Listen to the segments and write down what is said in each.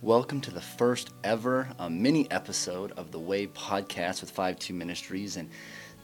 Welcome to the first ever uh, mini episode of the Way podcast with Five Two Ministries. And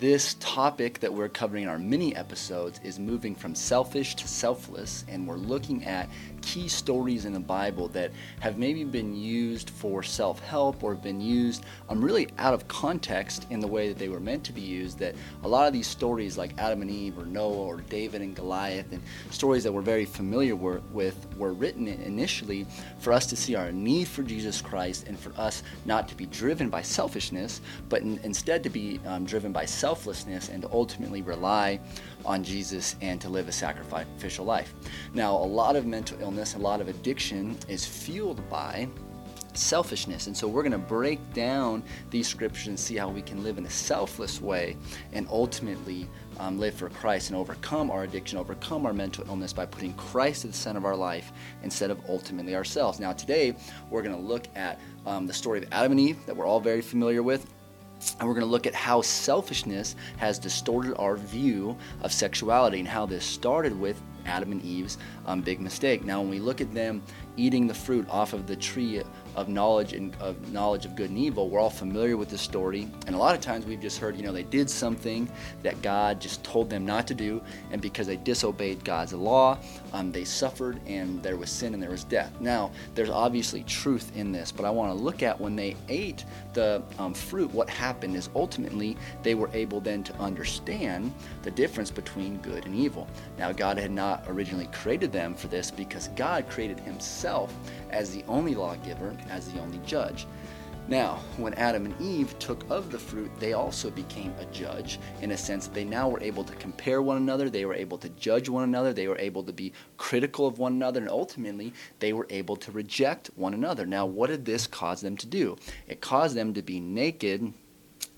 this topic that we're covering in our mini episodes is moving from selfish to selfless, and we're looking at key stories in the Bible that have maybe been used for self help or been used um, really out of context in the way that they were meant to be used. That a lot of these stories, like Adam and Eve or Noah or David and Goliath, and stories that we're very familiar with, were written initially for us to see our need for Jesus Christ and for us not to be driven by selfishness, but in, instead to be um, driven by self selflessness and to ultimately rely on Jesus and to live a sacrificial life. Now, a lot of mental illness, a lot of addiction is fueled by selfishness. And so we're going to break down these scriptures and see how we can live in a selfless way and ultimately um, live for Christ and overcome our addiction, overcome our mental illness by putting Christ at the center of our life instead of ultimately ourselves. Now, today we're going to look at um, the story of Adam and Eve that we're all very familiar with. And we're going to look at how selfishness has distorted our view of sexuality and how this started with Adam and Eve's um, big mistake. Now, when we look at them eating the fruit off of the tree of knowledge and of knowledge of good and evil. We're all familiar with the story, and a lot of times we've just heard, you know, they did something that God just told them not to do, and because they disobeyed God's law, um, they suffered, and there was sin and there was death. Now, there's obviously truth in this, but I want to look at when they ate the um, fruit. What happened is ultimately they were able then to understand the difference between good and evil. Now, God had not originally created them for this because God created Himself as the only lawgiver, as the only judge. Now, when Adam and Eve took of the fruit, they also became a judge. In a sense, they now were able to compare one another, they were able to judge one another, they were able to be critical of one another, and ultimately, they were able to reject one another. Now, what did this cause them to do? It caused them to be naked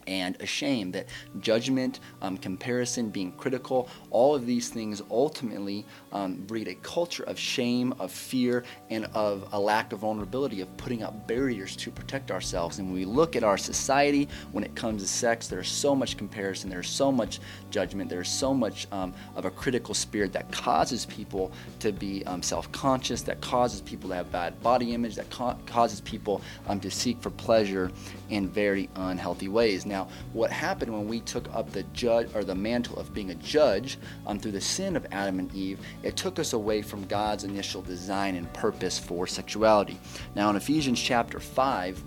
and ashamed that judgment, um, comparison, being critical, all of these things ultimately um, breed a culture of shame, of fear, and of a lack of vulnerability, of putting up barriers to protect ourselves. And when we look at our society, when it comes to sex, there's so much comparison, there's so much judgment, there's so much um, of a critical spirit that causes people to be um, self conscious, that causes people to have bad body image, that ca- causes people um, to seek for pleasure in very unhealthy ways. Now, what happened when we took up the judge or the mantle of being a judge um, through the sin of Adam and Eve, it took us away from God's initial design and purpose for sexuality. Now, in Ephesians chapter 5,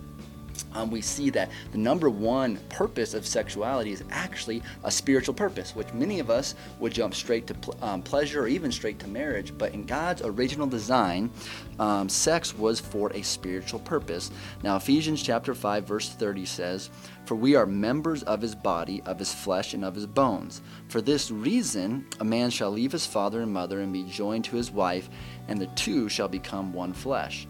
um, we see that the number one purpose of sexuality is actually a spiritual purpose, which many of us would jump straight to pl- um, pleasure or even straight to marriage. But in God's original design, um, sex was for a spiritual purpose. Now, Ephesians chapter 5, verse 30 says, For we are members of his body, of his flesh, and of his bones. For this reason, a man shall leave his father and mother and be joined to his wife, and the two shall become one flesh.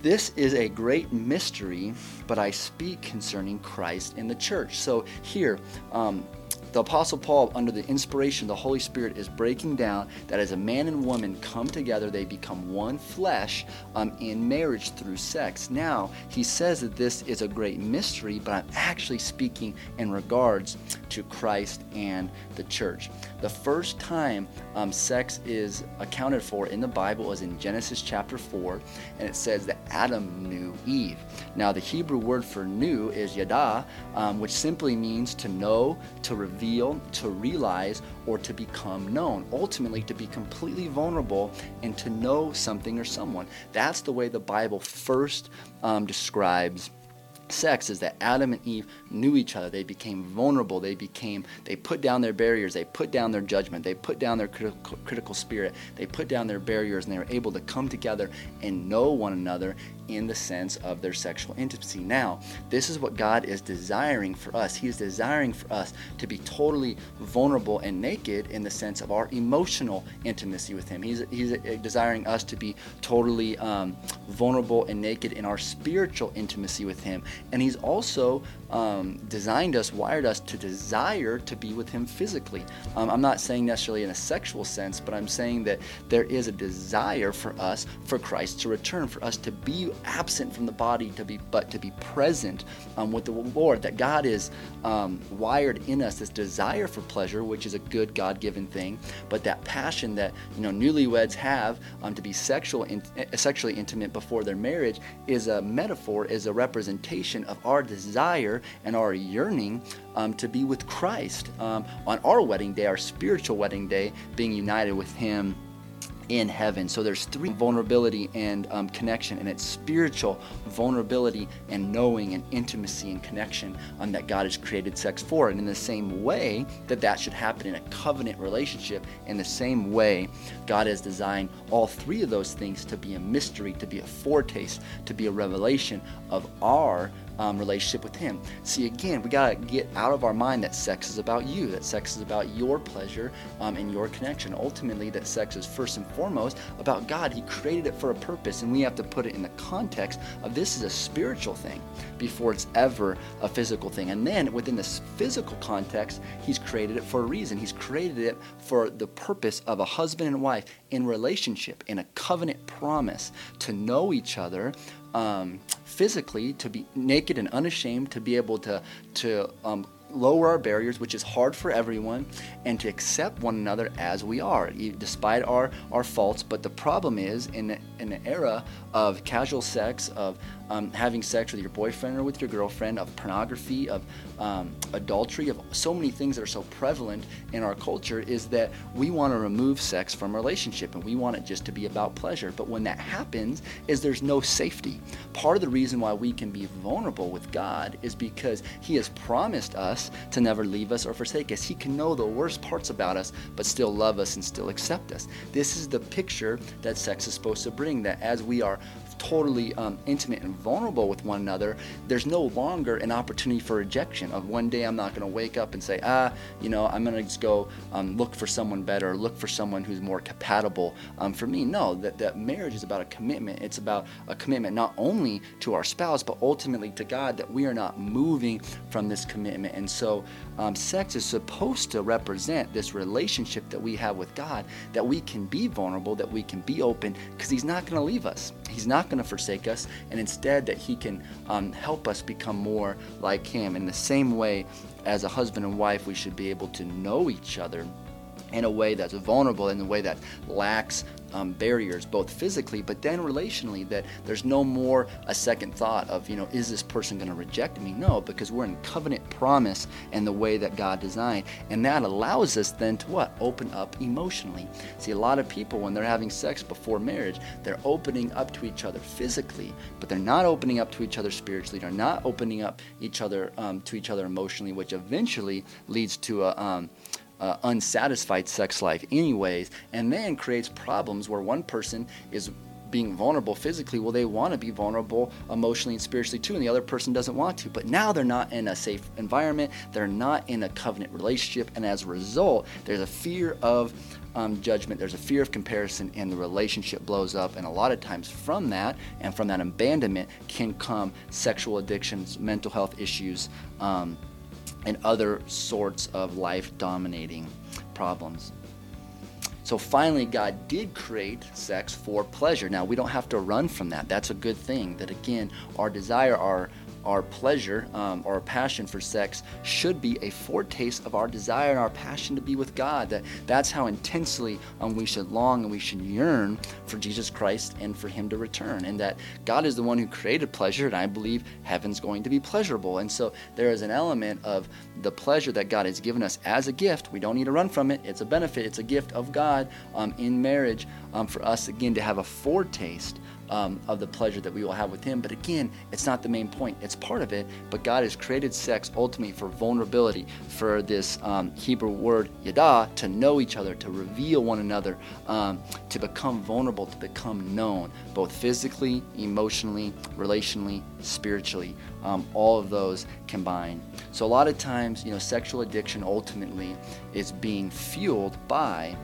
This is a great mystery, but I speak concerning Christ and the church. So here, um, the Apostle Paul, under the inspiration of the Holy Spirit, is breaking down that as a man and woman come together, they become one flesh um, in marriage through sex. Now, he says that this is a great mystery, but I'm actually speaking in regards to Christ and the church. The first time um, sex is accounted for in the Bible is in Genesis chapter 4, and it says that Adam knew Eve. Now, the Hebrew word for knew is yada, um, which simply means to know, to reveal to realize, or to become known. Ultimately, to be completely vulnerable and to know something or someone. That's the way the Bible first um, describes sex is that Adam and Eve knew each other. They became vulnerable. They became, they put down their barriers. They put down their judgment. They put down their critical, critical spirit. They put down their barriers and they were able to come together and know one another in the sense of their sexual intimacy. Now, this is what God is desiring for us. He is desiring for us to be totally vulnerable and naked in the sense of our emotional intimacy with Him. He's, he's desiring us to be totally um, vulnerable and naked in our spiritual intimacy with Him. And He's also um, designed us, wired us to desire to be with Him physically. Um, I'm not saying necessarily in a sexual sense, but I'm saying that there is a desire for us, for Christ to return, for us to be absent from the body, to be but to be present um, with the Lord. That God is um, wired in us this desire for pleasure, which is a good God-given thing, but that passion that you know newlyweds have um, to be sexual, in, eh, sexually intimate before their marriage is a metaphor, is a representation of our desire and our yearning um, to be with Christ um, on our wedding day, our spiritual wedding day, being united with Him in heaven. So there's three vulnerability and um, connection, and it's spiritual vulnerability and knowing and intimacy and connection um, that God has created sex for. And in the same way that that should happen in a covenant relationship, in the same way, God has designed all three of those things to be a mystery, to be a foretaste, to be a revelation of our um, relationship with Him. See, again, we got to get out of our mind that sex is about you, that sex is about your pleasure um, and your connection. Ultimately, that sex is first and foremost about God. He created it for a purpose, and we have to put it in the context of this is a spiritual thing before it's ever a physical thing. And then within this physical context, He's created it for a reason. He's created it for the purpose of a husband and wife in relationship, in a covenant promise to know each other um, physically, to be naked and unashamed, to be able to to um, lower our barriers, which is hard for everyone, and to accept one another as we are, despite our, our faults. But the problem is, in, in an era of casual sex, of um, having sex with your boyfriend or with your girlfriend, of pornography, of um, adultery, of so many things that are so prevalent in our culture, is that we want to remove sex from relationship and we want it just to be about pleasure. But when that happens, is there's no safety. Part of the reason why we can be vulnerable with God is because He has promised us to never leave us or forsake us. He can know the worst parts about us, but still love us and still accept us. This is the picture that sex is supposed to bring. That as we are totally um, intimate and vulnerable with one another, there's no longer an opportunity for rejection. Of one day I'm not going to wake up and say, ah, you know, I'm going to just go um, look for someone better, look for someone who's more compatible um, for me. No, that, that marriage is about a commitment. It's about a commitment not only to our spouse, but ultimately to God, that we are not moving from this commitment. And so um, sex is supposed to represent this relationship that we have with God, that we can be vulnerable, that we can be open, because He's not going to leave us. He's not going to forsake us, and instead that He can um, help us become more like Him. In the same way, as a husband and wife, we should be able to know each other in a way that's vulnerable, in a way that lacks um, barriers, both physically but then relationally. That there's no more a second thought of, you know, is this person going to reject me? No, because we're in covenant promise and the way that God designed. And that allows us then to what? Open up emotionally. See, a lot of people, when they're having sex before marriage, they're opening up to each other physically, but they're not opening up to each other spiritually. They're not opening up each other um, to each other emotionally, which eventually leads to a um, uh, unsatisfied sex life, anyways, and then creates problems where one person is being vulnerable physically, well, they want to be vulnerable emotionally and spiritually too, and the other person doesn't want to. But now they're not in a safe environment, they're not in a covenant relationship, and as a result, there's a fear of um, judgment, there's a fear of comparison, and the relationship blows up. And a lot of times, from that and from that abandonment, can come sexual addictions, mental health issues. Um, and other sorts of life dominating problems. So finally, God did create sex for pleasure. Now, we don't have to run from that. That's a good thing. That again, our desire, our our pleasure um, or our passion for sex should be a foretaste of our desire and our passion to be with God. That that's how intensely um, we should long and we should yearn for Jesus Christ and for Him to return. And that God is the one who created pleasure, and I believe heaven's going to be pleasurable. And so there is an element of the pleasure that God has given us as a gift. We don't need to run from it. It's a benefit. It's a gift of God um, in marriage um, for us again to have a foretaste um, of the pleasure that we will have with Him. But again, it's not the main point. It's part of it. But God has created sex ultimately for vulnerability, for this um, Hebrew word yada, to know each other, to reveal one another, um, to become vulnerable, to become known, both physically, emotionally, relationally, spiritually. Um, all of those combined. So a lot of times, you know, sexual addiction ultimately is being fueled by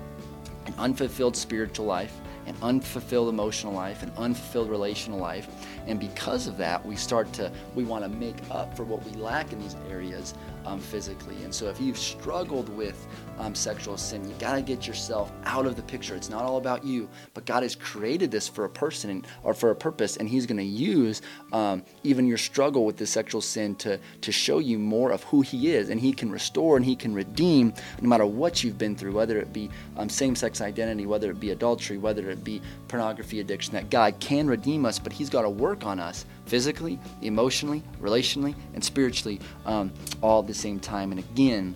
an unfulfilled spiritual life an unfulfilled emotional life, an unfulfilled relational life, And because of that, we start to, we want to make up for what we lack in these areas um, physically. And so if you've struggled with um, sexual sin, you got to get yourself out of the picture. It's not all about you, but God has created this for a person or for a purpose, and He's going to use um, even your struggle with the sexual sin to, to show you more of who He is. And He can restore and He can redeem no matter what you've been through, whether it be um, same sex identity, whether it be adultery, whether it be pornography addiction, that God can redeem us, but He's got to work on us physically, emotionally, relationally, and spiritually um, all at the same time. And again,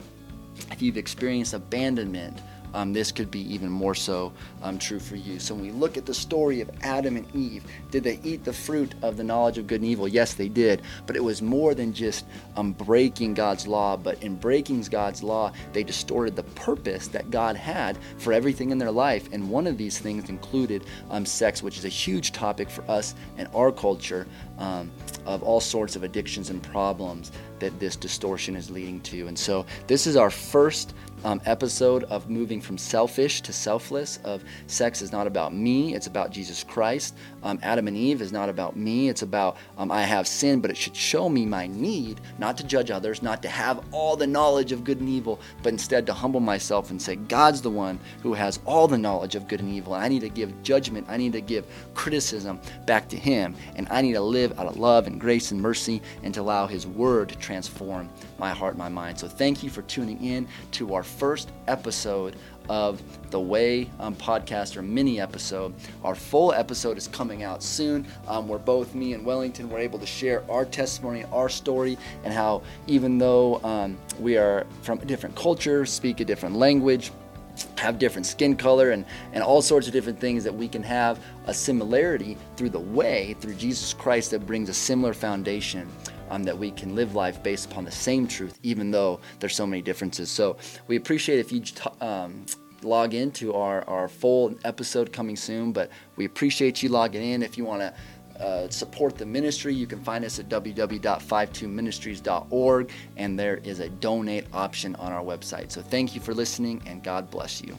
if you've experienced abandonment, um, this could be even more so um, true for you. So when we look at the story of Adam and Eve, did they eat the fruit of the knowledge of good and evil? Yes, they did. But it was more than just um, breaking God's law. But in breaking God's law, they distorted the purpose that God had for everything in their life. And one of these things included um, sex, which is a huge topic for us and our culture um, of all sorts of addictions and problems that this distortion is leading to. And so this is our first um, episode of moving from selfish to selfless of sex is not about me it's about jesus christ um, adam and eve is not about me it's about um, i have sin but it should show me my need not to judge others not to have all the knowledge of good and evil but instead to humble myself and say god's the one who has all the knowledge of good and evil i need to give judgment i need to give criticism back to him and i need to live out of love and grace and mercy and to allow his word to transform my heart and my mind so thank you for tuning in to our first episode of the Way um, podcast or mini episode. Our full episode is coming out soon, um, where both me and Wellington were able to share our testimony, our story, and how even though um, we are from a different culture, speak a different language, have different skin color and, and all sorts of different things that we can have a similarity through the way, through Jesus Christ, that brings a similar foundation um, that we can live life based upon the same truth, even though there's so many differences. So we appreciate if you t- um, log into our, our full episode coming soon, but we appreciate you logging in. If you want to uh, support the ministry, you can find us at www.52ministries.org, and there is a donate option on our website. So thank you for listening, and God bless you.